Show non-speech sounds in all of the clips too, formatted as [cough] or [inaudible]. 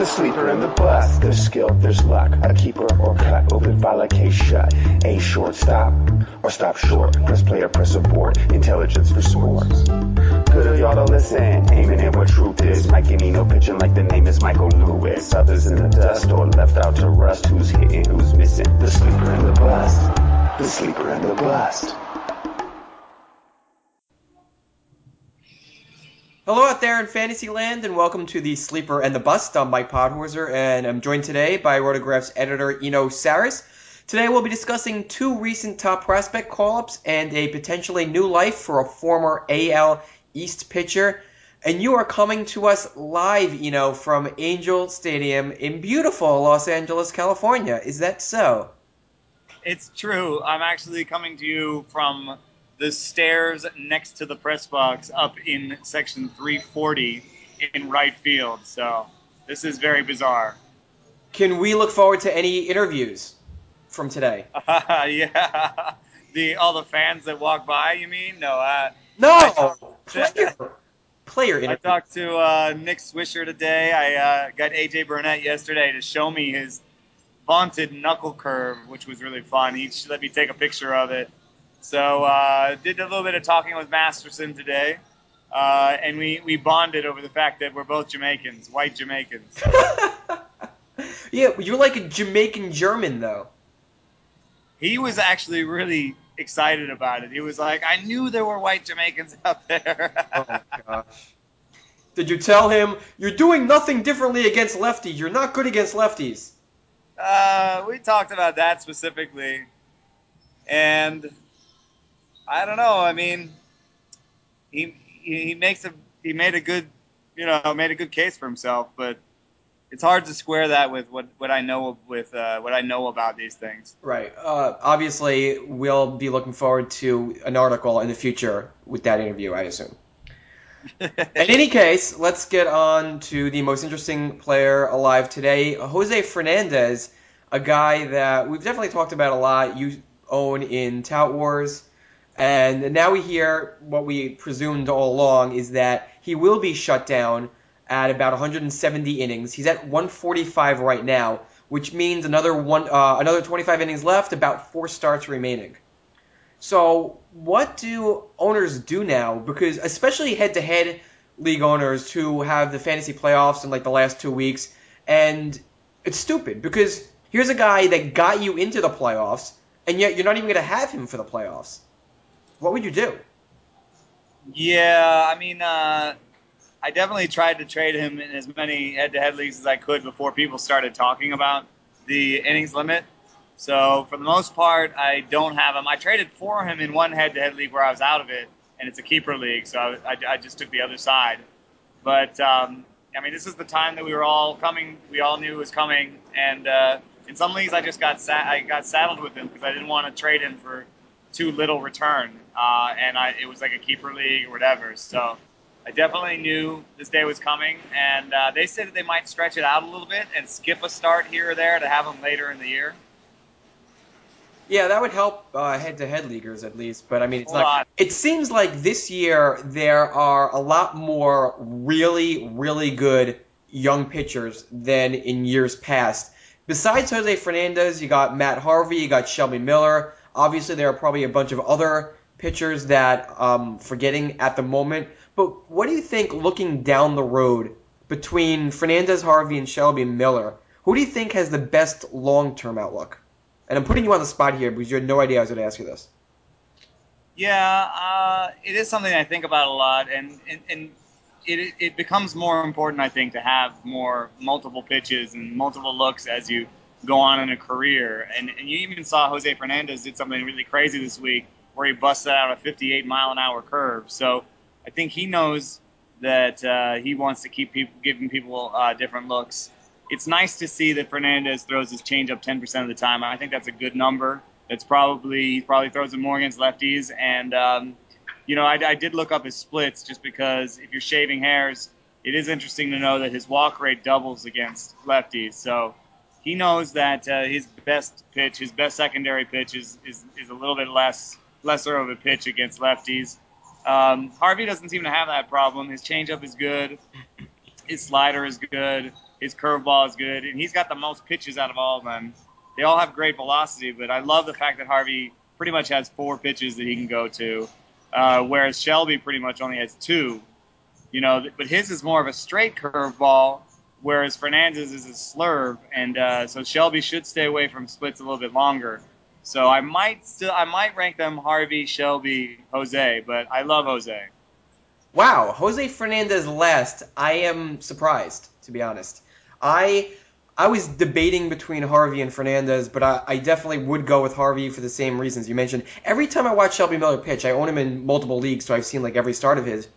The sleeper and the bust. There's skill, there's luck. A keeper or cut. Open file, a case shut. A short stop or stop short. Press play or press abort. Intelligence for sports. Good of y'all to listen. Aiming at what truth is. Mike Nino pitching like the name is Michael Lewis. Others in the dust or left out to rust. Who's hitting, who's missing? The sleeper and the bust. The sleeper and the bust. Hello out there in Fantasyland, and welcome to the Sleeper and the Bust. I'm Mike Podhorzer, and I'm joined today by Rotograph's editor Eno Sarris. Today we'll be discussing two recent top prospect call-ups and a potentially new life for a former AL East pitcher. And you are coming to us live, Eno, from Angel Stadium in beautiful Los Angeles, California. Is that so? It's true. I'm actually coming to you from the stairs next to the press box up in section 340 in right field. So this is very bizarre. Can we look forward to any interviews from today? Uh, [laughs] yeah. The all the fans that walk by, you mean? No. Uh, no. Player, [laughs] player interview. I talked to uh, Nick Swisher today. I uh, got AJ Burnett yesterday to show me his vaunted knuckle curve, which was really fun. He let me take a picture of it. So uh, did a little bit of talking with Masterson today, uh, and we, we bonded over the fact that we're both Jamaicans, white Jamaicans. [laughs] yeah, you're like a Jamaican German though. He was actually really excited about it. He was like, I knew there were white Jamaicans [laughs] out there. oh my gosh. Did you tell him you're doing nothing differently against lefties? You're not good against lefties. Uh, we talked about that specifically, and I don't know. I mean, he he makes a he made a good you know made a good case for himself, but it's hard to square that with what, what I know with uh, what I know about these things. Right. Uh, obviously, we'll be looking forward to an article in the future with that interview. I assume. [laughs] in any case, let's get on to the most interesting player alive today, Jose Fernandez, a guy that we've definitely talked about a lot. You own in Tout Wars. And now we hear what we presumed all along is that he will be shut down at about 170 innings. He's at 145 right now, which means another one, uh, another 25 innings left, about four starts remaining. So, what do owners do now? Because especially head-to-head league owners who have the fantasy playoffs in like the last two weeks, and it's stupid because here's a guy that got you into the playoffs, and yet you're not even going to have him for the playoffs. What would you do? Yeah, I mean, uh, I definitely tried to trade him in as many head-to-head leagues as I could before people started talking about the innings limit. So for the most part, I don't have him. I traded for him in one head-to-head league where I was out of it, and it's a keeper league, so I, I, I just took the other side. But um, I mean, this is the time that we were all coming. We all knew was coming, and uh, in some leagues, I just got sa- I got saddled with him because I didn't want to trade him for too little return, uh, and I, it was like a keeper league or whatever. So I definitely knew this day was coming, and uh, they said that they might stretch it out a little bit and skip a start here or there to have them later in the year. Yeah, that would help uh, head-to-head leaguers at least, but I mean, it's A not. lot. It seems like this year there are a lot more really, really good young pitchers than in years past. Besides Jose Fernandez, you got Matt Harvey, you got Shelby Miller. Obviously, there are probably a bunch of other pitchers that um, forgetting at the moment. But what do you think, looking down the road between Fernandez, Harvey, and Shelby Miller? Who do you think has the best long-term outlook? And I'm putting you on the spot here because you had no idea I was going to ask you this. Yeah, uh, it is something I think about a lot, and and, and it it becomes more important, I think, to have more multiple pitches and multiple looks as you go on in a career. And and you even saw Jose Fernandez did something really crazy this week where he busted out a 58 mile an hour curve. So I think he knows that uh, he wants to keep people giving people uh, different looks. It's nice to see that Fernandez throws his changeup 10% of the time. I think that's a good number. That's probably he probably throws it more against lefties. And um, you know, I, I did look up his splits just because if you're shaving hairs, it is interesting to know that his walk rate doubles against lefties. So he knows that uh, his best pitch, his best secondary pitch, is, is, is a little bit less lesser of a pitch against lefties. Um, Harvey doesn't seem to have that problem. His changeup is good. his slider is good, his curveball is good, and he's got the most pitches out of all of them. They all have great velocity, but I love the fact that Harvey pretty much has four pitches that he can go to, uh, whereas Shelby pretty much only has two. You know, but his is more of a straight curveball, whereas Fernandez is a slurve, and uh, so Shelby should stay away from splits a little bit longer. So I might still I might rank them Harvey, Shelby, Jose, but I love Jose. Wow, Jose Fernandez last. I am surprised, to be honest. I I was debating between Harvey and Fernandez, but I, I definitely would go with Harvey for the same reasons you mentioned. Every time I watch Shelby Miller pitch, I own him in multiple leagues, so I've seen like every start of his.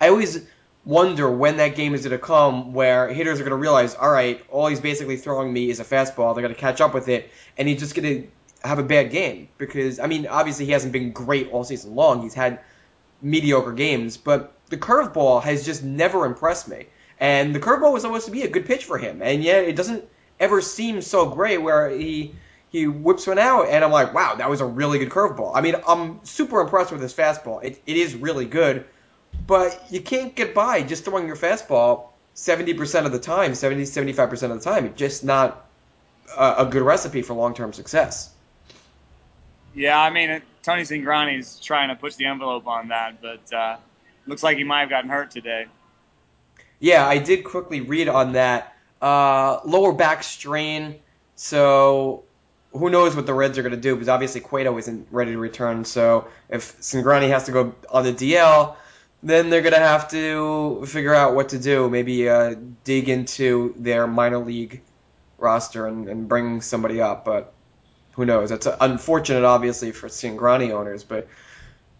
I always wonder when that game is going to come where hitters are going to realize, all right, all he's basically throwing me is a fastball. They're going to catch up with it, and he's just going to have a bad game because I mean, obviously he hasn't been great all season long. He's had mediocre games, but the curveball has just never impressed me. And the curveball was supposed to be a good pitch for him, and yet it doesn't ever seem so great where he he whips one out, and I'm like, wow, that was a really good curveball. I mean, I'm super impressed with his fastball. It, it is really good, but you can't get by just throwing your fastball 70% of the time, 70, 75% of the time. It's just not a, a good recipe for long-term success. Yeah, I mean, Tony Cingrani's trying to push the envelope on that, but uh, looks like he might have gotten hurt today. Yeah, I did quickly read on that. Uh, lower back strain, so who knows what the Reds are going to do because obviously Cueto isn't ready to return. So if Cingrani has to go on the DL, then they're going to have to figure out what to do. Maybe uh, dig into their minor league roster and, and bring somebody up. But who knows? That's unfortunate, obviously, for Cingrani owners. But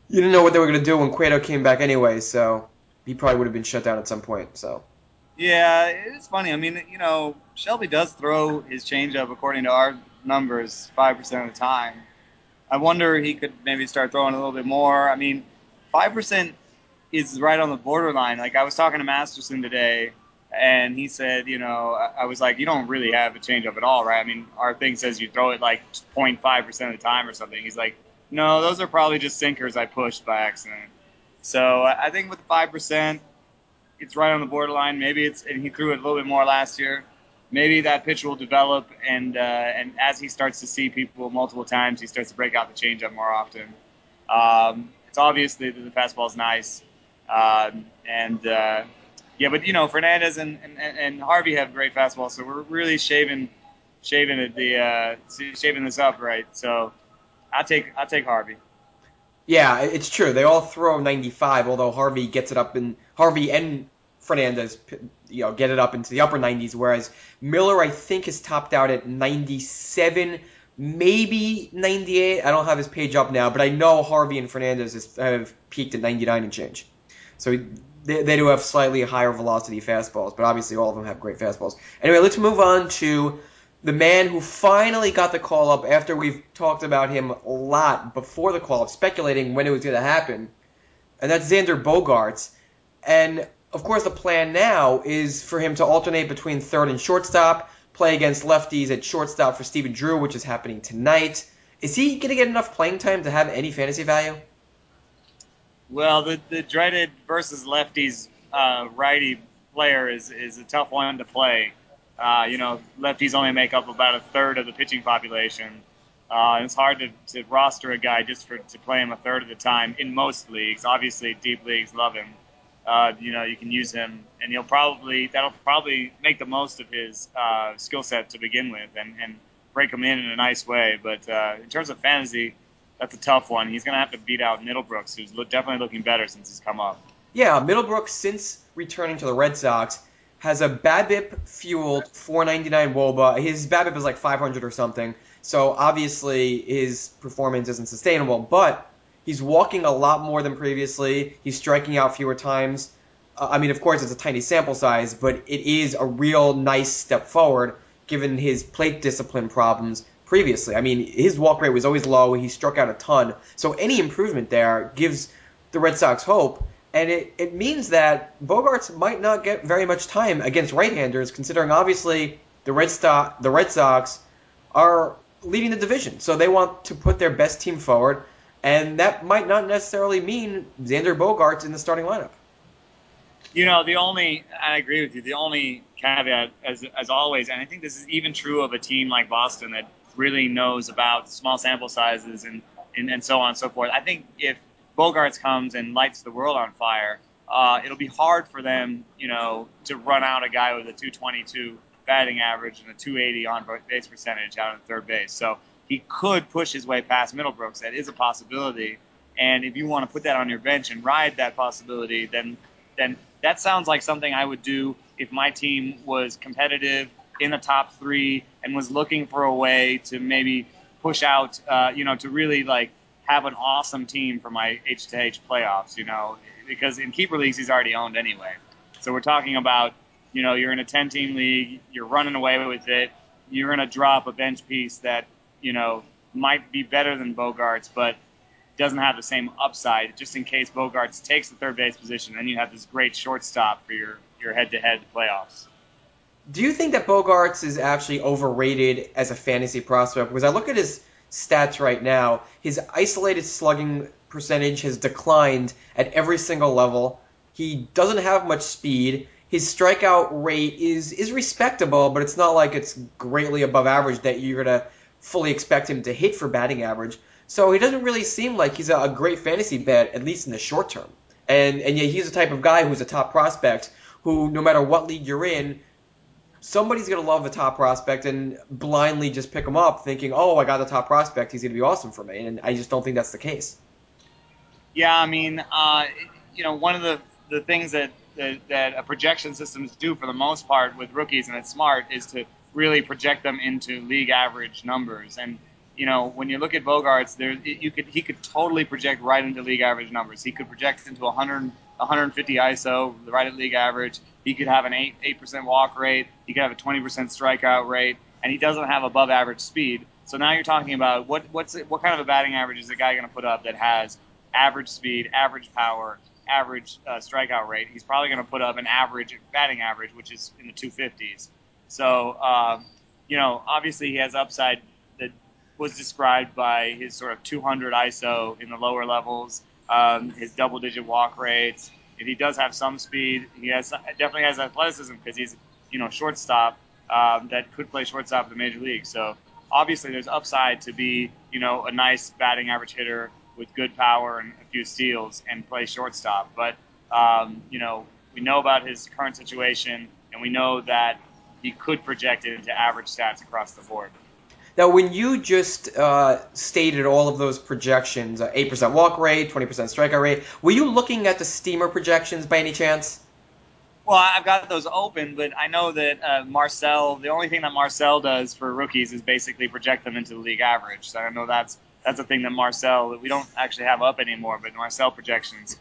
you didn't know what they were going to do when Cueto came back anyway. So he probably would have been shut down at some point. So. Yeah, it's funny. I mean, you know, Shelby does throw his changeup according to our numbers five percent of the time. I wonder he could maybe start throwing a little bit more. I mean, five percent is right on the borderline. Like I was talking to Masterson today, and he said, you know, I was like, you don't really have a changeup at all, right? I mean, our thing says you throw it like 0.5 percent of the time or something. He's like, no, those are probably just sinkers I pushed by accident. So I think with the five percent, it's right on the borderline. Maybe it's and he threw it a little bit more last year. Maybe that pitch will develop, and uh, and as he starts to see people multiple times, he starts to break out the changeup more often. Um, it's obvious that the fastball is nice, um, and uh, yeah, but you know Fernandez and, and, and Harvey have great fastballs, so we're really shaving shaving the uh, shaving this up right. So I take I take Harvey. Yeah, it's true. They all throw 95, although Harvey gets it up in Harvey and Fernandez, you know, get it up into the upper 90s, whereas Miller, I think, has topped out at 97, maybe 98. I don't have his page up now, but I know Harvey and Fernandez have peaked at 99 and change. So they, they do have slightly higher velocity fastballs, but obviously all of them have great fastballs. Anyway, let's move on to the man who finally got the call up after we've talked about him a lot before the call up, speculating when it was going to happen, and that's Xander Bogaerts. And of course, the plan now is for him to alternate between third and shortstop, play against lefties at shortstop for Stephen Drew, which is happening tonight. Is he going to get enough playing time to have any fantasy value? Well, the, the dreaded versus lefties uh, righty player is, is a tough one to play. Uh, you know, lefties only make up about a third of the pitching population. Uh, it's hard to, to roster a guy just for to play him a third of the time in most leagues. Obviously, deep leagues love him uh, you know, you can use him, and he'll probably that'll probably make the most of his uh, skill set to begin with, and, and break him in in a nice way. But uh, in terms of fantasy, that's a tough one. He's going to have to beat out Middlebrooks, who's definitely looking better since he's come up. Yeah, Middlebrooks since returning to the Red Sox has a BABIP fueled 499 WOBA. His BABIP is like 500 or something, so obviously his performance isn't sustainable, but He's walking a lot more than previously. He's striking out fewer times. Uh, I mean, of course, it's a tiny sample size, but it is a real nice step forward given his plate discipline problems previously. I mean, his walk rate was always low. He struck out a ton. So any improvement there gives the Red Sox hope. And it, it means that Bogaerts might not get very much time against right-handers, considering obviously the Red, Sto- the Red Sox are leading the division. So they want to put their best team forward and that might not necessarily mean Xander Bogaerts in the starting lineup. You know, the only I agree with you. The only caveat, as as always, and I think this is even true of a team like Boston that really knows about small sample sizes and and, and so on and so forth. I think if Bogaerts comes and lights the world on fire, uh, it'll be hard for them, you know, to run out a guy with a 222 batting average and a 280 on base percentage out at third base. So he could push his way past Middlebrooks. That is a possibility. And if you want to put that on your bench and ride that possibility, then then that sounds like something I would do if my team was competitive in the top three and was looking for a way to maybe push out, uh, you know, to really like have an awesome team for my H to H playoffs, you know, because in keeper leagues he's already owned anyway. So we're talking about, you know, you're in a 10 team league, you're running away with it, you're going to drop a bench piece that, you know, might be better than Bogaerts, but doesn't have the same upside. Just in case Bogaerts takes the third base position, then you have this great shortstop for your your head to head playoffs. Do you think that Bogaerts is actually overrated as a fantasy prospect? Because I look at his stats right now, his isolated slugging percentage has declined at every single level. He doesn't have much speed. His strikeout rate is is respectable, but it's not like it's greatly above average that you're gonna fully expect him to hit for batting average. So he doesn't really seem like he's a, great fantasy bet, at least in the short term. And and yet he's the type of guy who's a top prospect who, no matter what league you're in, somebody's going to love the top prospect and blindly just pick him up thinking, oh, I got the top prospect. He's going to be awesome for me. And I just don't think that's the case. Yeah, I mean, uh, you know, one of the, the things that, that, that projection systems do for the most part with rookies, and it's smart, is to really project them into league average numbers. And, you know, when you look at Bogaerts, there you could he could totally project right into league average numbers. He could project into 100 150 ISO, right at league average. He could have an 8 8% walk rate. He could have a 20% strikeout rate, and he doesn't have above average speed. So now you're talking about what what's it, what kind of a batting average is a guy going to put up that has average speed, average power, average uh, strikeout rate? He's probably going to put up an average batting average, which is in the 250s. So um, you know, obviously he has upside was described by his sort of 200 ISO in the lower levels um, his double digit walk rates. If he does have some speed, he has definitely has athleticism because he's you know shortstop um, that could play shortstop in the major league. So obviously there's upside to be you know a nice batting average hitter with good power and a few steals and play shortstop. But um, you know we know about his current situation and we know that he could project it into average stats across the board. Now, when you just uh, stated all of those projections, uh, 8% walk rate, 20% strikeout rate, were you looking at the Steamer projections by any chance? Well, I've got those open, but I know that uh, Marcel, the only thing that Marcel does for rookies is basically project them into the league average. So I know that's that's a thing that Marcel that we don't actually have up anymore, but Marcel projections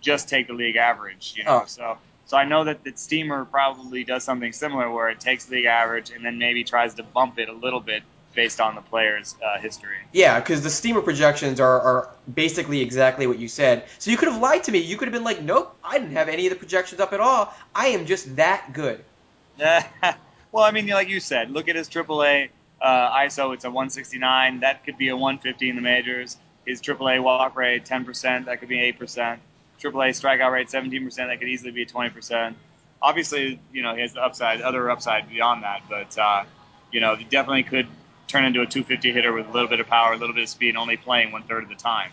just take the league average. You know, oh. so so I know that the Steamer probably does something similar where it takes the league average and then maybe tries to bump it a little bit based on the player's uh, history. Yeah, because the steamer projections are, are basically exactly what you said. So you could have lied to me. You could have been like, nope, I didn't have any of the projections up at all. I am just that good. [laughs] well, I mean, like you said, look at his AAA uh, ISO. It's a 169. That could be a 150 in the majors. His AAA walk rate, 10%. That could be 8%. AAA strikeout rate, 17%. That could easily be 20%. Obviously, you know, he has the upside, other upside beyond that, but, uh, you know, he definitely could turn into a 250 hitter with a little bit of power, a little bit of speed, only playing one third of the time.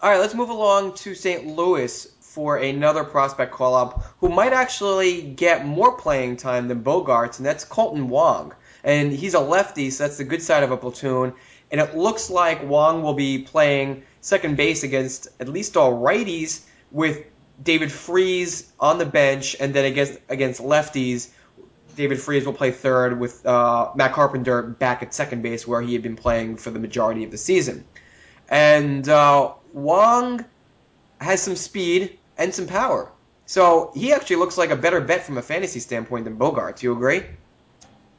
All right, let's move along to St. Louis for another prospect call up who might actually get more playing time than Bogaerts, and that's Kolten Wong. And he's a lefty, so that's the good side of a platoon. And it looks like Wong will be playing second base against at least all righties with David Freese on the bench, and then against against lefties David Freese will play third with uh, Matt Carpenter back at second base where he had been playing for the majority of the season. And uh, Wong has some speed and some power. So he actually looks like a better bet from a fantasy standpoint than Bogart. Do you agree?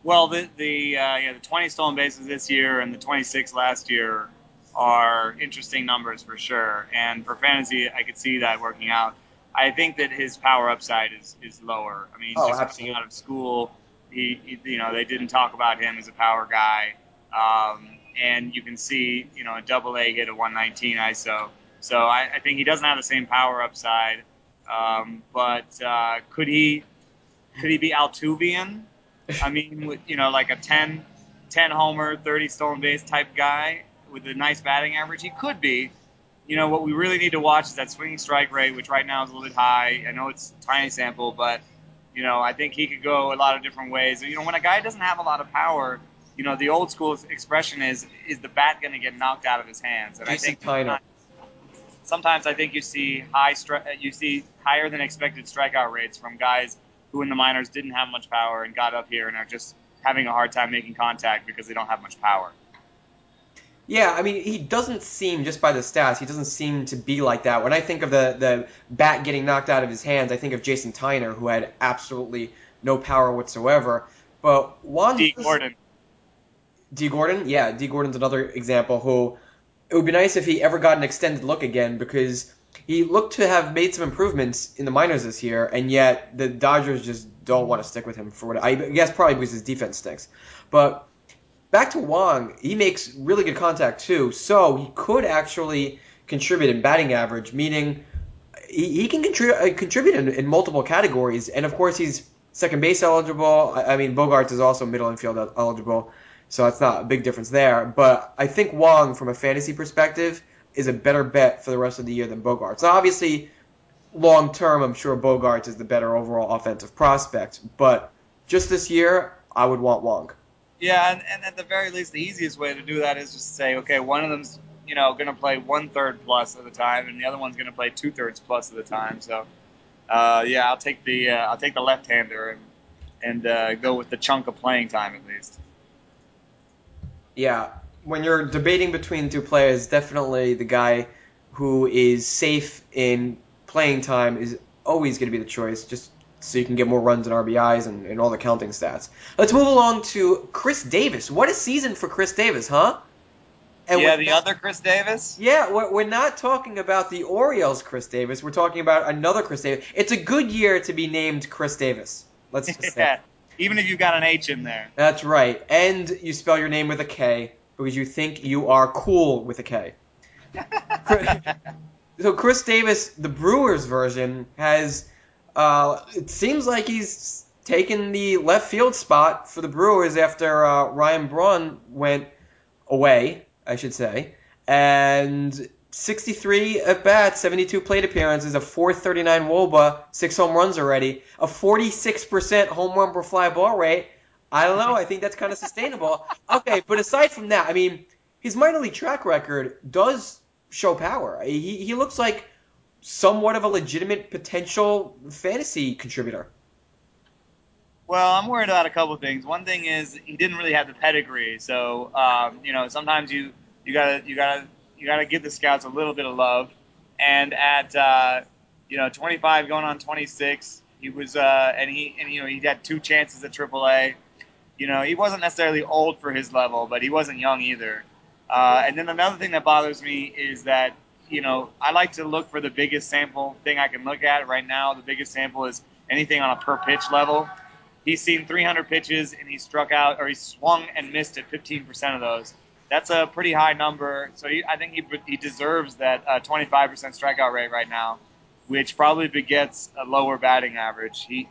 Well, the the uh, yeah the 20 stolen bases this year and the 26 last year are interesting numbers for sure. And for fantasy, I could see that working out. I think that his power upside is, is lower. I mean, oh, just absolutely. coming out of school, he, he, you know, they didn't talk about him as a power guy. Um, and you can see, you know, a double A hit a 119 ISO. So I, I think he doesn't have the same power upside. Um, but uh, could he could he be Altuvian? I mean, with, you know, like a 10, 10 homer, 30 stolen base type guy with a nice batting average. He could be. You know, what we really need to watch is that swinging strike rate, which right now is a little bit high. I know it's a tiny sample, but you know, I think he could go a lot of different ways. You know, when a guy doesn't have a lot of power, you know, the old school expression is, is the bat going to get knocked out of his hands? And Jason I think sometimes, sometimes I think you see high stri- you see higher than expected strikeout rates from guys who in the minors didn't have much power and got up here and are just having a hard time making contact because they don't have much power. Yeah, I mean, he doesn't seem just by the stats. He doesn't seem to be like that. When I think of the the bat getting knocked out of his hands, I think of Jason Tyner, who had absolutely no power whatsoever. But Juan Dee Gordon. Dee Gordon, yeah, Dee Gordon's another example who it would be nice if he ever got an extended look again because he looked to have made some improvements in the minors this year, and yet the Dodgers just don't want to stick with him for what I guess probably because his defense stinks. But back to Wong, he makes really good contact too, so he could actually contribute in batting average, meaning he, he can contribute uh, contribute in, in multiple categories, and of course he's second base eligible. I, I mean Bogaerts is also middle infield eligible, so that's not a big difference there. But I think Wong, from a fantasy perspective, is a better bet for the rest of the year than Bogaerts. Now, obviously, long term, I'm sure Bogaerts is the better overall offensive prospect, but just this year, I would want Wong. Yeah, and, and at the very least, the easiest way to do that is just to say, okay, one of them's you know going to play one third plus of the time, and the other one's going to play two thirds plus of the time. So, uh, yeah, I'll take the uh, I'll take the left hander and and uh, go with the chunk of playing time at least. Yeah, when you're debating between two players, definitely the guy who is safe in playing time is always going to be the choice, just so you can get more runs and RBIs and, and all the counting stats. Let's move along to Chris Davis. What a season for Chris Davis, huh? And yeah, the not- other Chris Davis. Yeah, we're, we're not talking about the Orioles Chris Davis. We're talking about another Chris Davis. It's a good year to be named Chris Davis. Let's just say. [laughs] yeah, even if you've got an H in there. That's right. And you spell your name with a K because you think you are cool with a K. [laughs] So Chris Davis, the Brewers version, has uh, it seems like he's taken the left field spot for the Brewers after uh, Ryan Braun went away, I should say, and 63 at bats, 72 plate appearances, a 439 WOBA, six home runs already, a 46% home run per fly ball rate. I don't know. I think that's kind of sustainable. [laughs] Okay, but aside from that, I mean, his minor league track record does show power. He, he looks like somewhat of a legitimate potential fantasy contributor. Well, I'm worried about a couple things. One thing is he didn't really have the pedigree, so um, you know sometimes you you gotta you gotta you gotta give the scouts a little bit of love. And at uh, you know 25 going on 26, he was uh, and he and you know he had two chances at AAA. You know he wasn't necessarily old for his level, but he wasn't young either. Uh, and then another thing that bothers me is that you know I like to look for the biggest sample thing I can look at. Right now, the biggest sample is anything on a per pitch level he's seen 300 pitches and he struck out or he swung and missed at 15% of those. That's a pretty high number. So he, I think he, he deserves that uh, 25% strikeout rate right now, which probably begets a lower batting average. He,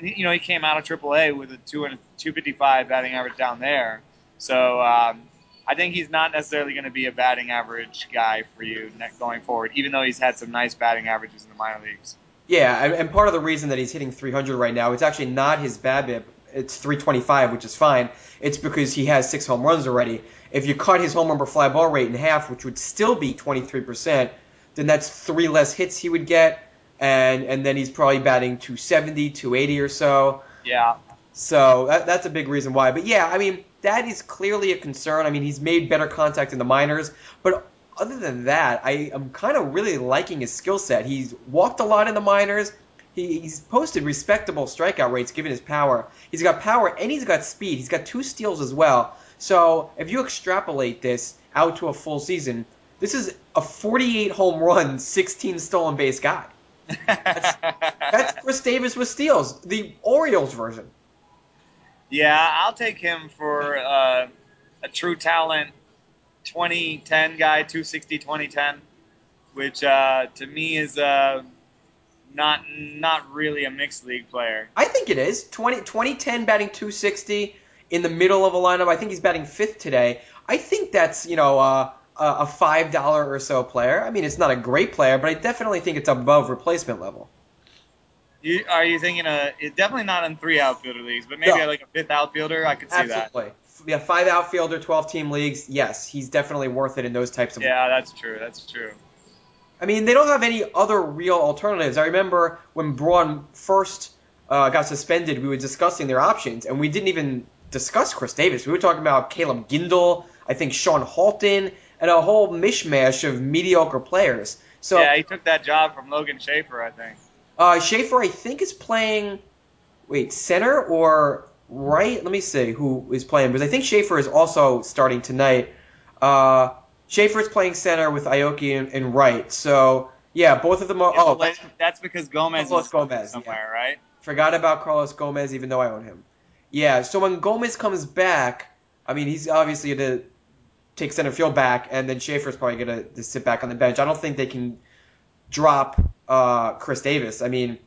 you know, he came out of AAA with a 200 255 batting average down there. So um, I think he's not necessarily going to be a batting average guy for you going forward, even though he's had some nice batting averages in the minor leagues. Yeah, and, part of the reason that he's hitting 300 right now, it's actually not his BABIP. It's 325, which is fine. It's because he has six home runs already. If you cut his home run per fly ball rate in half, which would still be 23%, then that's three less hits he would get, and and then he's probably batting 270, 280 or so. Yeah. So that, that's a big reason why. But yeah, I mean, that is clearly a concern. I mean, he's made better contact in the minors, but other than that, I am kind of really liking his skill set. He's walked a lot in the minors. He, he's posted respectable strikeout rates given his power. He's got power and he's got speed. He's got two steals as well. So if you extrapolate this out to a full season, this is a 48 home run, 16 stolen base guy. That's [laughs] Chris Davis with steals, the Orioles version. Yeah, I'll take him for uh, a true talent 2010 guy, 260 2010, which uh, to me is uh, not not really a mixed league player. I think it is. 20, 2010 batting 260 in the middle of a lineup. I think he's batting fifth today. I think that's you know uh, a five dollar or so player. I mean, it's not a great player, but I definitely think it's above replacement level. You, are you thinking a definitely not in three outfielder leagues, but maybe No. like a fifth outfielder? I could see that. Absolutely. Yeah, five outfielder, 12 team leagues. Yes, he's definitely worth it in those types of. Yeah, that's true. That's true. I mean, they don't have any other real alternatives. I remember when Braun first uh, got suspended, we were discussing their options, and we didn't even discuss Chris Davis. We were talking about Caleb Gindl, I think Sean Halton, and a whole mishmash of mediocre players. So yeah, he took that job from Logan Schafer, I think. Uh, Schafer, I think, is playing. Wait, center or right? Let me see who is playing because I think Schafer is also starting tonight. Uh, Schafer is playing center with Aoki and, and right. So yeah, both of them are. Yeah, oh, that's, that's because Gomez Carlos is Gomez, somewhere, right? Forgot about Carlos Gomez, even though I own him. Yeah, so when Gomez comes back, I mean, he's obviously going to take center field back, and then Schafer's probably going to sit back on the bench. I don't think they can drop uh, Chris Davis. I mean,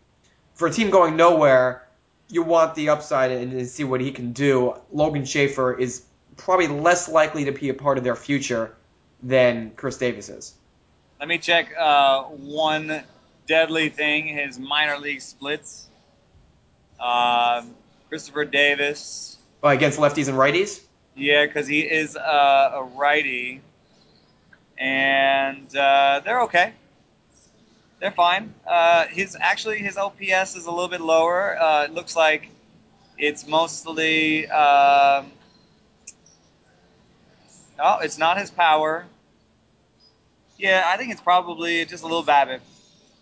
for a team going nowhere, you want the upside and, and see what he can do. Logan Schafer is probably less likely to be a part of their future than Chris Davis is. Let me check uh, one deadly thing: his minor league splits. Um, Christopher Davis. Uh, against lefties and righties? Yeah, because he is uh, a righty, and uh, they're okay. They're fine. Uh, his actually his OPS is a little bit lower. Uh, it looks like it's mostly. Um, oh, it's not his power. Yeah, I think it's probably just a little BABIP.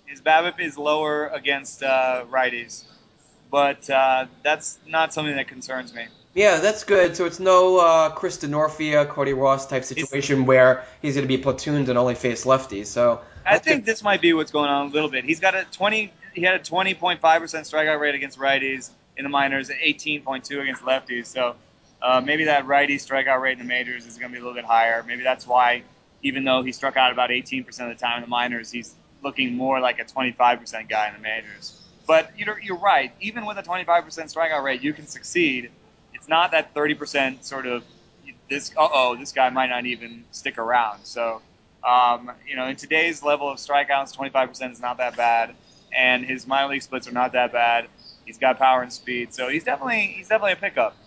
His BABIP is lower against uh, righties, but uh, that's not something that concerns me. Yeah, that's good. So it's no uh, Chris Denorfia, Cody Ross type situation where he's going to be platooned and only face lefties. So I think this might be what's going on a little bit. He's got a 20. He had a 20.5% strikeout rate against righties in the minors, and 18.2 against lefties. So uh, maybe that righty strikeout rate in the majors is going to be a little bit higher. Maybe that's why, even though he struck out about 18% of the time in the minors, he's looking more like a 25% guy in the majors. But you're, you're right. Even with a 25% strikeout rate, you can succeed. It's not that 30% sort of this. Uh oh, this guy might not even stick around. So. Um, you know, in today's level of strikeouts, 25% is not that bad, and his minor league splits are not that bad. He's got power and speed, so he's definitely he's definitely a pickup.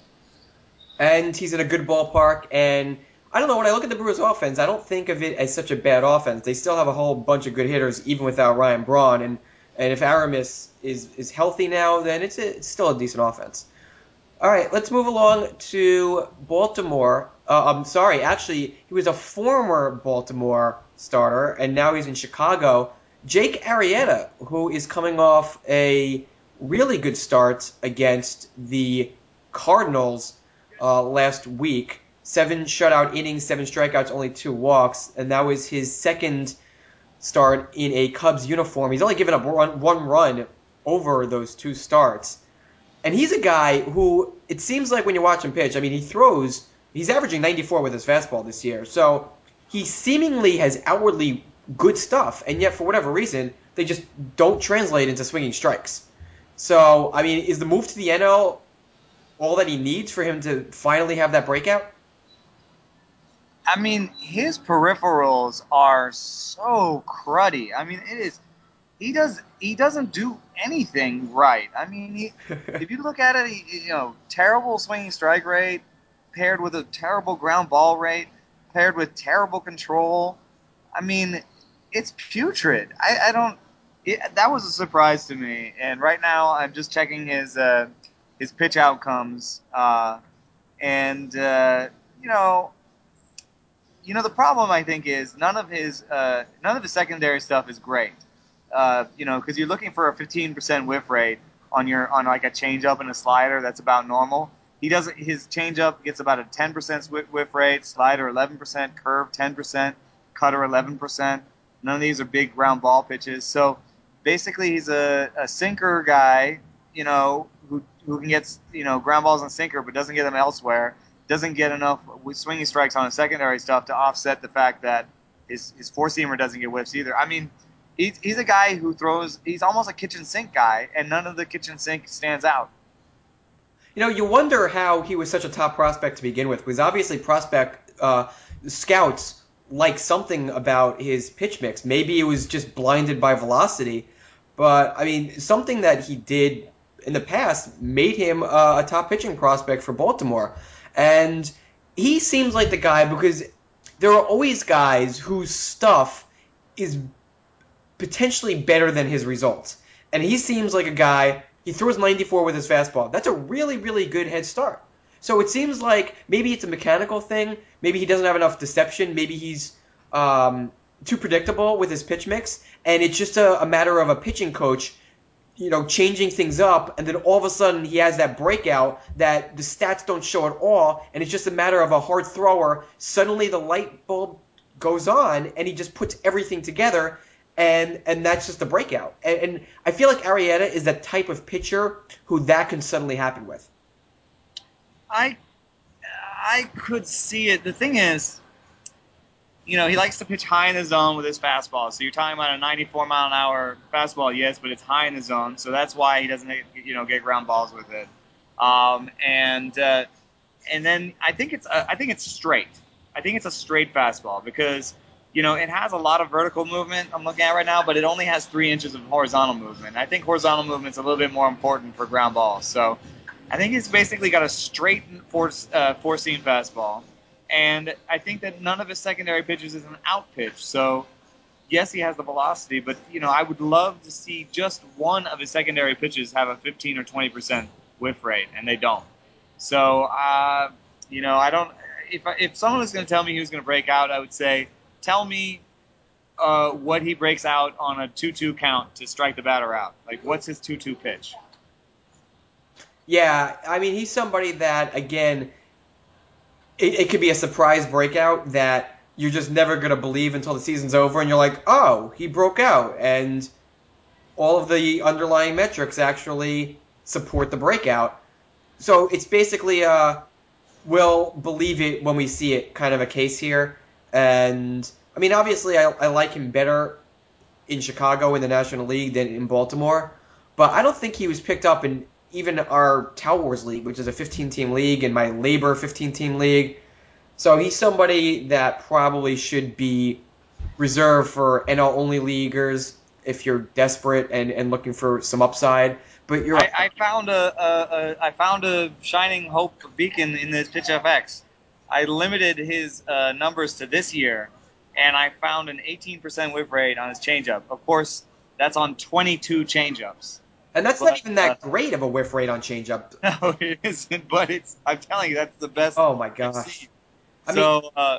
and he's in a good ballpark. And I don't know when I look at the Brewers' offense, I don't think of it as such a bad offense. They still have a whole bunch of good hitters, even without Ryan Braun. And and if Aramis is is healthy now, then it's a, it's still a decent offense. All right, let's move along to Baltimore. Uh, I'm sorry, actually, he was a former Baltimore starter, and now he's in Chicago. Jake Arrieta, who is coming off a really good start against the Cardinals uh, last week. Seven shutout innings, seven strikeouts, only two walks, and that was his second start in a Cubs uniform. He's only given up one run over those two starts. And he's a guy who it seems like when you watch him pitch, I mean, he throws, he's averaging 94 with his fastball this year. So he seemingly has outwardly good stuff, and yet for whatever reason, they just don't translate into swinging strikes. So, I mean, is the move to the NL all that he needs for him to finally have that breakout? I mean, his peripherals are so cruddy. I mean, it is. He does. He doesn't do anything right. I mean, he, [laughs] if you look at it, he, you know, terrible swinging strike rate paired with a terrible ground ball rate paired with terrible control. I mean, it's putrid. I, I don't. It, that was a surprise to me. And right now, I'm just checking his uh, his pitch outcomes, uh, and uh, you know, you know, the problem I think is none of his uh, none of his secondary stuff is great. Uh, you know, because you're looking for a 15% whiff rate on your on like a changeup and a slider. That's about normal. He doesn't. His changeup gets about a 10% whiff- rate, slider 11%, curve 10%, cutter 11%. None of these are big ground ball pitches. So basically, he's a, a sinker guy. You know, who who can get you know ground balls and sinker, but doesn't get them elsewhere. Doesn't get enough swinging strikes on his secondary stuff to offset the fact that his his four seamer doesn't get whiffs either. I mean, he's, he's a guy who throws. He's almost a kitchen sink guy, and none of the kitchen sink stands out. You know, you wonder how he was such a top prospect to begin with, because obviously prospect uh, scouts like something about his pitch mix. Maybe it was just blinded by velocity, but I mean, something that he did in the past made him uh, a top pitching prospect for Baltimore, and he seems like the guy because there are always guys whose stuff is potentially better than his results. And he seems like a guy, he throws 94 with his fastball. That's a really, really good head start. So it seems like maybe it's a mechanical thing. Maybe he doesn't have enough deception. Maybe he's um, too predictable with his pitch mix. And it's just a, a matter of a pitching coach you know, changing things up, and then all of a sudden he has that breakout that the stats don't show at all, and it's just a matter of a hard thrower. Suddenly the light bulb goes on, and he just puts everything together, and and that's just a breakout. And, and I feel like Arrieta is that type of pitcher who that can suddenly happen with. I I could see it. The thing is, you know, he likes to pitch high in the zone with his fastball. So you're talking about a 94 mile an hour fastball, yes, but it's high in the zone. So that's why he doesn't, you know, get ground balls with it. Um, and uh, and then I think it's uh, I think it's straight. I think it's a straight fastball because you know it has a lot of vertical movement. I'm looking at right now, but it only has three inches of horizontal movement. I think horizontal movement's a little bit more important for ground balls. So I think he's basically got a straight four uh, four seam fastball and I think that none of his secondary pitches is an out pitch. So, yes, he has the velocity, but you know, I would love to see just one of his secondary pitches have a 15 or 20 percent whiff rate, and they don't. So, uh, you know, I don't. If if someone was going to tell me he was going to break out, I would say, tell me uh, what he breaks out on a 2-2 count to strike the batter out. Like, what's his 2-2 pitch? Yeah, I mean, he's somebody that again it, it could be a surprise breakout that you're just never going to believe until the season's over and you're like, oh, he broke out. And all of the underlying metrics actually support the breakout. So it's basically a we'll believe it when we see it kind of a case here. And I mean, obviously, I, I like him better in Chicago in the National League than in Baltimore. But I don't think he was picked up in even our Tout Wars League, which is a 15 team league, and my LABR 15 team league. So he's somebody that probably should be reserved for NL only leaguers if you're desperate and, and looking for some upside. But you're. I, I found a, a, a I found a shining hope beacon in this pitch FX. I limited his uh, numbers to this year, and I found an 18% whiff rate on his changeup. Of course, that's on 22 changeups. And that's but, not even that uh, great of a whiff rate on changeup. [laughs] No, it isn't. But it's. I'm telling you, that's the best. Oh my gosh. I so mean, uh,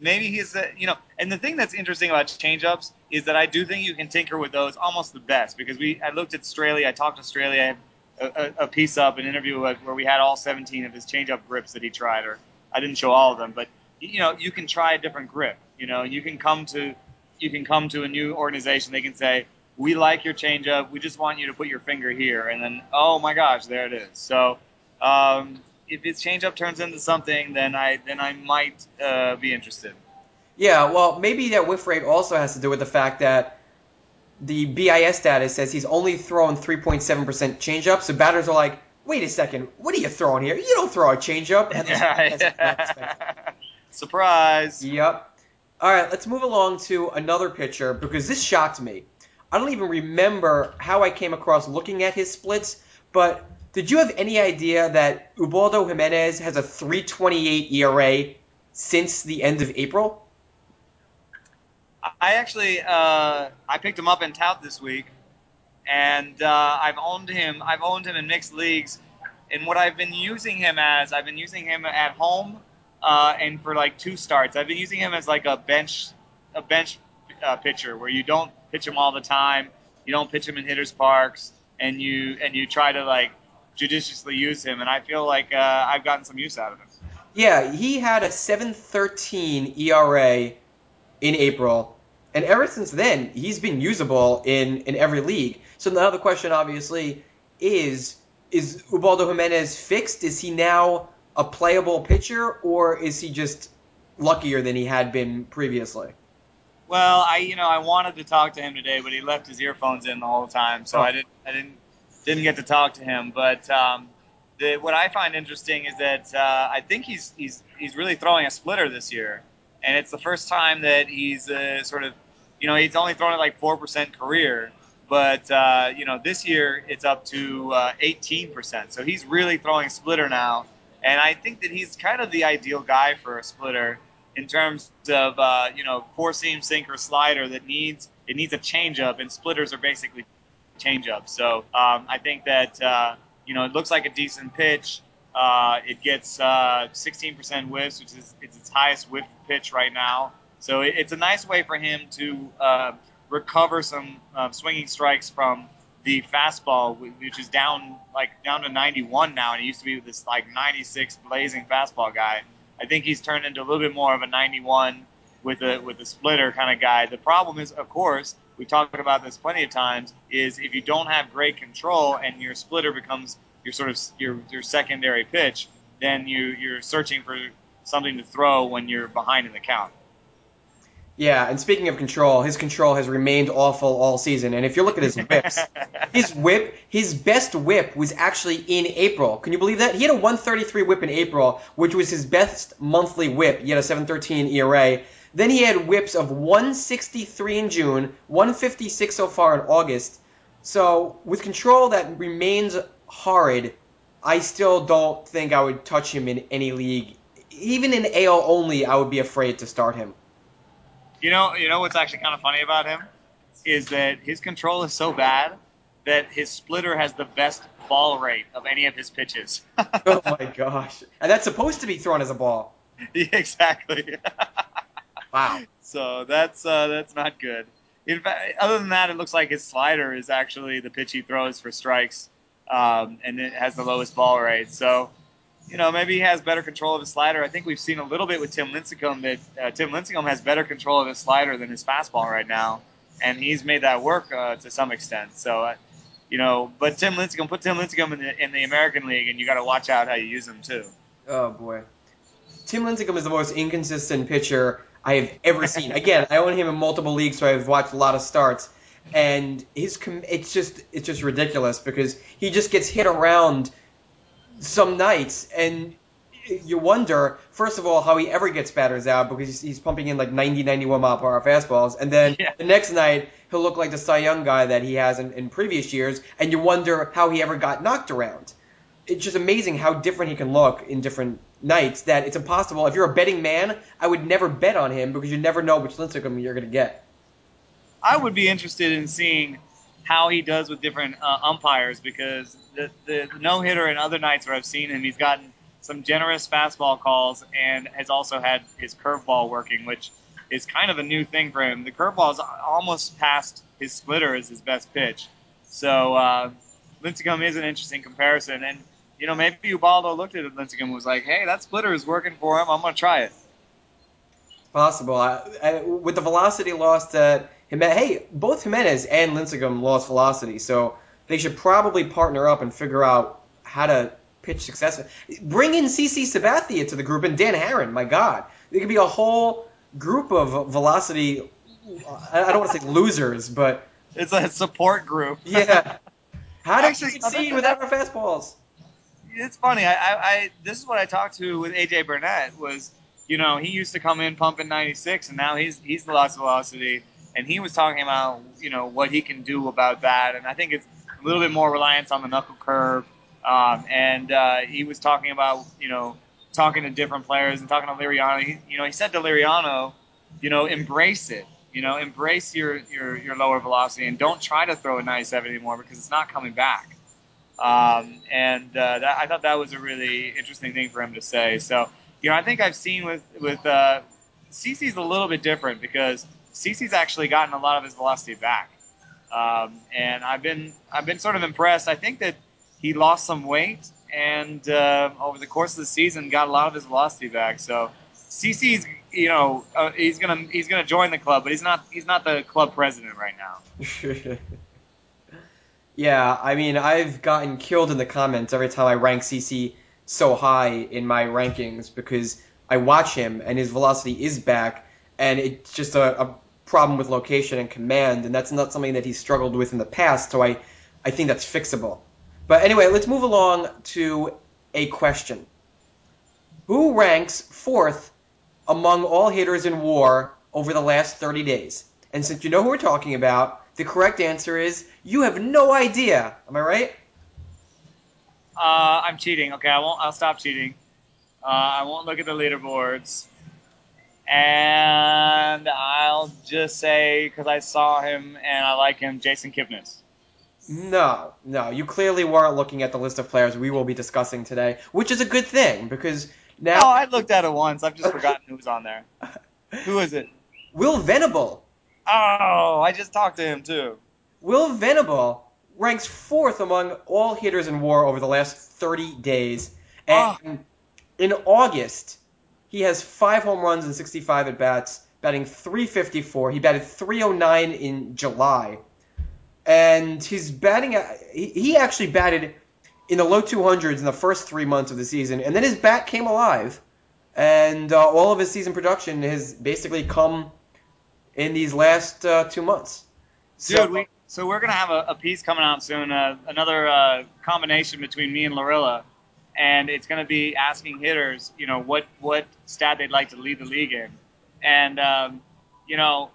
maybe he's a, you know. And the thing that's interesting about changeups is that I do think you can tinker with those almost the best because we. I looked at Straily. I talked to Straily. I had a, a, piece up, an interview where we had all 17 of his changeup grips that he tried, or I didn't show all of them, but you know, you can try a different grip. You know, you can come to you can come to a new organization. They can say, we like your changeup. We just want you to put your finger here, and then oh my gosh, there it is. So um, if his changeup turns into something, then I then I might uh, be interested. Yeah, well, maybe that whiff rate also has to do with the fact that the BIS data says he's only thrown 3.7% changeup. So batters are like, wait a second, what are you throwing here? You don't throw a changeup. [laughs] Surprise. Yep. All right, let's move along to another pitcher because this shocked me. I don't even remember how I came across looking at his splits, but did you have any idea that Ubaldo Jimenez has a 3.28 ERA since the end of April? I actually uh, I picked him up in tout this week, and uh, I've owned him. I've owned him in mixed leagues, and what I've been using him as, I've been using him at home, uh, and for like two starts, I've been using him as like a bench, a bench uh, pitcher where you don't pitch him all the time. You don't pitch him in hitters parks, and you and you try to like judiciously use him. And I feel like uh, I've gotten some use out of him. Yeah, he had a 7.13 ERA in April, and ever since then he's been usable in in every league. So now the question obviously is is Ubaldo Jimenez fixed? Is he now a playable pitcher, or is he just luckier than he had been previously? Well, I you know I wanted to talk to him today, but he left his earphones in the whole time, so Oh. I didn't I didn't didn't get to talk to him. But um, the, what I find interesting is that uh, I think he's he's he's really throwing a splitter this year, and it's the first time that he's uh, sort of you know he's only thrown it like four percent career, but uh, you know this year it's up to uh, eighteen percent. So he's really throwing splitter now, and I think that he's kind of the ideal guy for a splitter in terms of uh, you know four seam sinker slider that needs it needs a changeup, and splitters are basically changeups. So um, I think that uh, you know it looks like a decent pitch. Uh, it gets uh, 16% whiffs, which is it's its highest whiff pitch right now. So it, it's a nice way for him to uh, recover some uh, swinging strikes from the fastball, which is down like down to 91 now, and he used to be this like 96 blazing fastball guy. I think he's turned into a little bit more of a 91 with a with a splitter kind of guy. The problem is, of course, we talked about this plenty of times, is if you don't have great control and your splitter becomes your sort of your your secondary pitch, then you you're searching for something to throw when you're behind in the count. Yeah, and speaking of control, his control has remained awful all season. And if you look at his whips, [laughs] his whip, his best whip was actually in April. Can you believe that? He had a 133 whip in April, which was his best monthly whip. He had a 713 ERA. Then he had whips of 163 in June, 156 so far in August. So with control that remains horrid, I still don't think I would touch him in any league. Even in AL only, I would be afraid to start him. You know, you know what's actually kind of funny about him is that his control is so bad that his splitter has the best ball rate of any of his pitches. [laughs] oh my gosh. And that's supposed to be thrown as a ball. [laughs] Yeah, exactly. [laughs] Wow. so that's uh, that's not good. In fact, other than that, it looks like his slider is actually the pitch he throws for strikes, um, and it has the lowest ball rate. So, you know, maybe he has better control of his slider. I think we've seen a little bit with Tim Lincecum that uh, Tim Lincecum has better control of his slider than his fastball right now, and he's made that work uh, to some extent. So, uh, you know, but Tim Lincecum, put Tim Lincecum in the in the American League, and you got to watch out how you use him too. Oh boy. Tim Lincecum is the most inconsistent pitcher I have ever seen. Again, I own him in multiple leagues, so I've watched a lot of starts, and his com- it's just it's just ridiculous because he just gets hit around some nights, and you wonder first of all how he ever gets batters out because he's, he's pumping in like 90, 91 mile per hour fastballs, and then [laughs] Yeah. the next night he'll look like the Cy Young guy that he has in, in previous years, and you wonder how he ever got knocked around it's just amazing how different he can look in different nights that it's impossible. If you're a betting man, I would never bet on him because you never know which Lincecum you're going to get. I would be interested in seeing how he does with different uh, umpires because the, the no hitter and other nights where I've seen him, he's gotten some generous fastball calls and has also had his curveball working, which is kind of a new thing for him. The curveball is almost past his splitter as his best pitch. So uh, Lincecum is an interesting comparison. And, you know, maybe Ubaldo looked at Lincecum and was like, hey, that splitter is working for him. I'm going to try it. Possible. I, I, with the velocity loss that hey, both Jimenez and Lincecum lost velocity, so they should probably partner up and figure out how to pitch successfully. Bring in CC Sabathia to the group and Dan Haren. My God, there could be a whole group of velocity. I don't want to say losers, but It's a support group. yeah. [laughs] How do Actually, we succeed without our fastballs? it's funny. I, I, I this is what I talked to with AJ Burnett was, you know, he used to come in pumping 96, and now he's he's lost velocity, and he was talking about you know what he can do about that, and I think it's a little bit more reliance on the knuckle curve, um, and uh, he was talking about you know talking to different players and talking to Liriano. He, you know, he said to Liriano, you know, embrace it. You know, embrace your, your, your lower velocity and don't try to throw a 97 anymore because it's not coming back. Um, and uh, that, I thought that was a really interesting thing for him to say. So, you know, I think I've seen with with uh, CC's a little bit different because CC's actually gotten a lot of his velocity back, um, and I've been I've been sort of impressed. I think that he lost some weight and uh, over the course of the season got a lot of his velocity back. So. CC's, you know, uh, he's gonna he's gonna join the club, but he's not he's not the club president right now. [laughs] yeah, I mean, I've gotten killed in the comments every time I rank CC so high in my rankings because I watch him and his velocity is back, and it's just a, a problem with location and command, and that's not something that he's struggled with in the past. So I, I think that's fixable. But anyway, let's move along to a question. Who ranks fourth among all hitters in WAR over the last 30 days? And since you know who we're talking about, the correct answer is you have no idea. Am I right? Uh, I'm cheating. Okay, I won't. I'll stop cheating. Uh, I won't look at the leaderboards, and I'll just say because I saw him and I like him, Jason Kipnis. No, no. You clearly weren't looking at the list of players we will be discussing today, which is a good thing because now. Oh, I looked at it once. I've just forgotten who was on there. [laughs] Who is it? Will Venable. Oh, I just talked to him too. Will Venable ranks fourth among all hitters in WAR over the last 30 days, and Ah. in August he has five home runs and 65 at bats, batting 354. He batted 309 in July, and he's batting. at- He, actually batted in the low 200s in the first three months of the season, and then his bat came alive, and uh, all of his season production has basically come in these last uh, two months. Dude, we, so we're gonna have a, a piece coming out soon, uh, another uh, combination between me and Larilla, and it's gonna be asking hitters, you know, what what stat they'd like to lead the league in, and um, you know,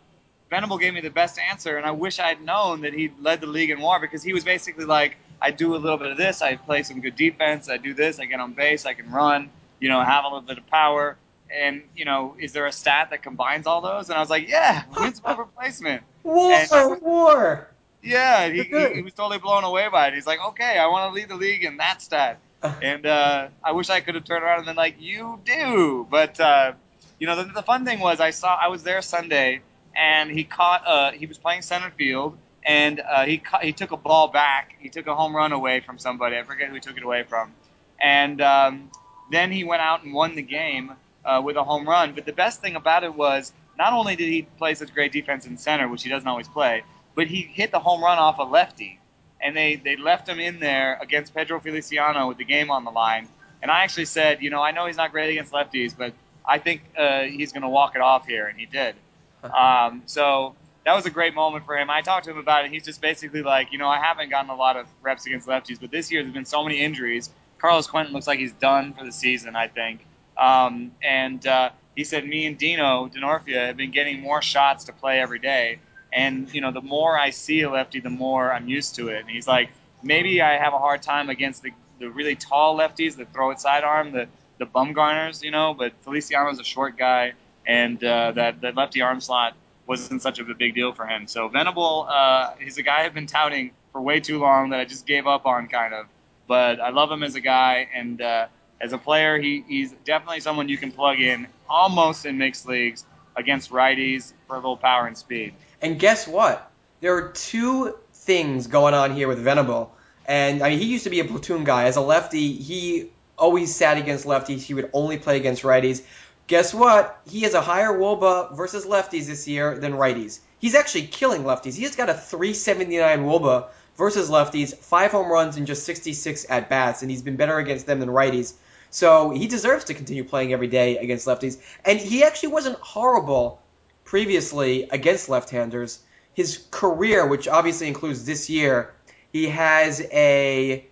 Venable gave me the best answer, and I wish I'd known that he led the league in WAR because he was basically like, I do a little bit of this, I play some good defense, I do this, I get on base, I can run, you know, have a little bit of power. And you know, is there a stat that combines all those? And I was like, yeah, [laughs] wins above replacement. War, And- war. Yeah, he, he, he was totally blown away by it. He's like, okay, I want to lead the league in that stat. And uh, I wish I could have turned around and been like, you do. But, uh, you know, the, the fun thing was I saw, I was there Sunday, and he caught, uh, he was playing center field, and uh, he, he took a ball back. He took a home run away from somebody. I forget who he took it away from. And um, then he went out and won the game uh, with a home run. But the best thing about it was not only did he play such great defense in center, which he doesn't always play, but he hit the home run off a lefty, and they they left him in there against Pedro Feliciano with the game on the line. And I actually said, you know, I know he's not great against lefties, but I think uh, he's going to walk it off here, and he did. [laughs] Um, so that was a great moment for him. I talked to him about it. He's just basically like, you know, I haven't gotten a lot of reps against lefties, but this year there's been so many injuries. Carlos Quentin looks like he's done for the season, I think. Um, and uh, he said, me and Dino Denorfia have been getting more shots to play every day. And, you know, the more I see a lefty, the more I'm used to it. And he's like, maybe I have a hard time against the, the really tall lefties that throw it sidearm, the, the Bumgarners, you know, but Feliciano's a short guy, and uh, that, that lefty arm slot wasn't such a big deal for him. So Venable, uh, he's a guy I've been touting for way too long that I just gave up on, kind of. But I love him as a guy, and uh, as a player, he, he's definitely someone you can plug in almost in mixed leagues against righties for a little power and speed. And guess what? There are two things going on here with Venable. And I mean, he used to be a platoon guy. As a lefty, he always sat against lefties. He would only play against righties. Guess what? He has a higher WOBA versus lefties this year than righties. He's actually killing lefties. He's got a 379 WOBA versus lefties, five home runs and just 66 at bats, and he's been better against them than righties. So he deserves to continue playing every day against lefties. And he actually wasn't horrible previously against left-handers. His career, which obviously includes this year, he has a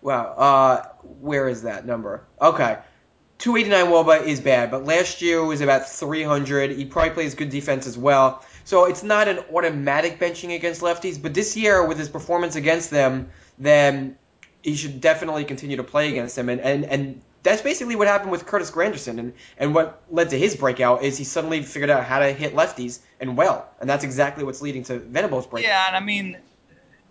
well, uh, where is that number? Okay. 289 Woba is bad, but last year was about 300. He probably plays good defense as well. So it's not an automatic benching against lefties, but this year with his performance against them, then he should definitely continue to play against them. And, and, and that's basically what happened with Curtis Granderson. And, and what led to his breakout is he suddenly figured out how to hit lefties and well. And that's exactly what's leading to Venable's breakout. Yeah, and I mean,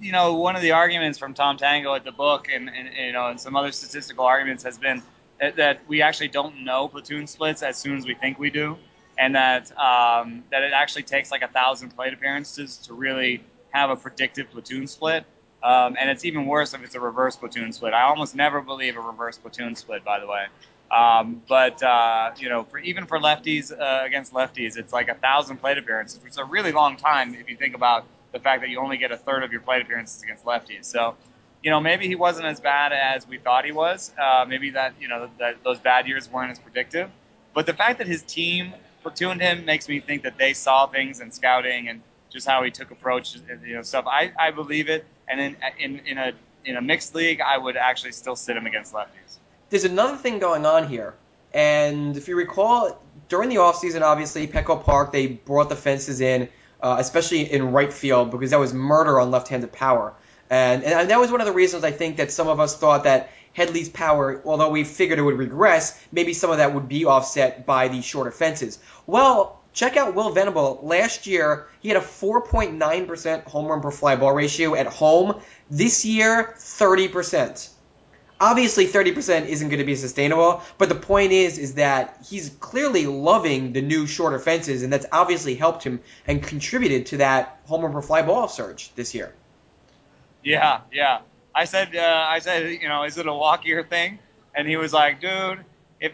you know, one of the arguments from Tom Tango at the book, and, and you know, and some other statistical arguments has been that, that we actually don't know platoon splits as soon as we think we do, and that um, that it actually takes like a thousand plate appearances to really have a predictive platoon split. Um, and it's even worse if it's a reverse platoon split. I almost never believe a reverse platoon split, by the way. Um, but uh, you know, for even for lefties uh, against lefties, it's like a thousand plate appearances, which is a really long time if you think about the fact that you only get a third of your plate appearances against lefties. So, you know, maybe he wasn't as bad as we thought he was. Uh, maybe that you know that those bad years weren't as predictive. But the fact that his team platooned him makes me think that they saw things in scouting and just how he took approach you know stuff. I, I believe it. And in in in a in a mixed league, I would actually still sit him against lefties. There's another thing going on here, and if you recall, during the offseason, obviously Petco Park they brought the fences in, uh, especially in right field because that was murder on left-handed power. And, and that was one of the reasons I think that some of us thought that Headley's power, although we figured it would regress, maybe some of that would be offset by the shorter fences. Well, check out Will Venable. Last year, he had a 4.9% home run per fly ball ratio at home. This year, 30%. Obviously, 30% isn't going to be sustainable, but the point is, is that he's clearly loving the new shorter fences, and that's obviously helped him and contributed to that home run per fly ball surge this year. Yeah, yeah. I said, uh, I said, you know, is it a walk-year thing? And he was like, dude, if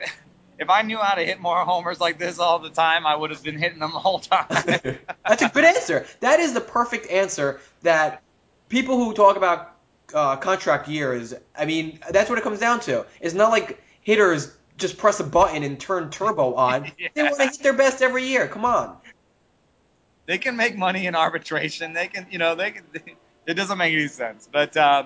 if I knew how to hit more homers like this all the time, I would have been hitting them the whole time. [laughs] That's a good answer. That is the perfect answer that people who talk about uh, contract years, I mean, that's what it comes down to. It's not like hitters just press a button and turn turbo on. [laughs] yeah. They want to hit their best every year. Come on. They can make money in arbitration. They can, you know, they can. [laughs] It doesn't make any sense. But uh,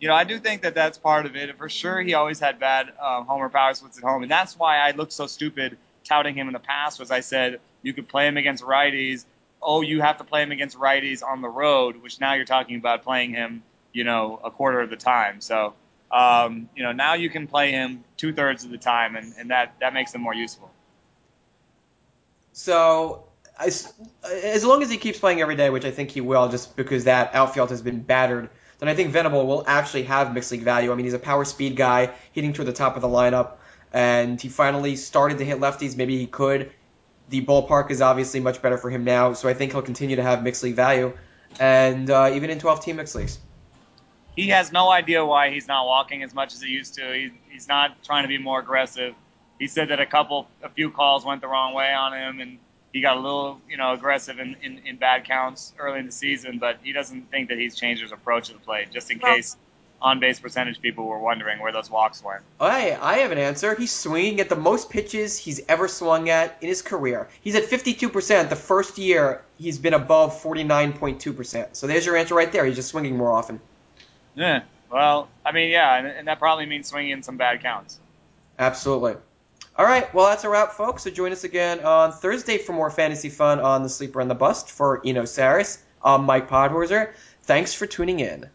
you know, I do think that that's part of it. For sure, he always had bad uh, homer power splits at home, and that's why I looked so stupid touting him in the past. Was I said you could play him against righties. Oh, you have to play him against righties on the road, which now you're talking about playing him, you know, a quarter of the time. So, um, you know, now you can play him two thirds of the time, and, and that that makes him more useful. So as, as long as he keeps playing every day, which I think he will, just because that outfield has been battered, then I think Venable will actually have mixed league value. I mean, he's a power speed guy, hitting toward the top of the lineup, and he finally started to hit lefties. Maybe he could. The ballpark is obviously much better for him now, so I think he'll continue to have mixed league value, and uh, even in 12 team mixed leagues. He has no idea why he's not walking as much as he used to. He's, he's not trying to be more aggressive. He said that a couple, a few calls went the wrong way on him, and he got a little, you know, aggressive in, in, in, bad counts early in the season, but he doesn't think that he's changed his approach to the plate, just in case on base percentage people were wondering where those walks went. Oh, I, I have an answer. He's swinging at the most pitches he's ever swung at in his career. He's at 52%. The first year, he's been above 49.2%. So there's your answer right there. He's just swinging more often. Yeah. Well, I mean, yeah, and, and that probably means swinging in some bad counts. Absolutely. All right, well, that's a wrap, folks. So join us again on Thursday for more fantasy fun on The Sleeper and the Bust. For Eno Sarris, I'm Mike Podhorzer. Thanks for tuning in.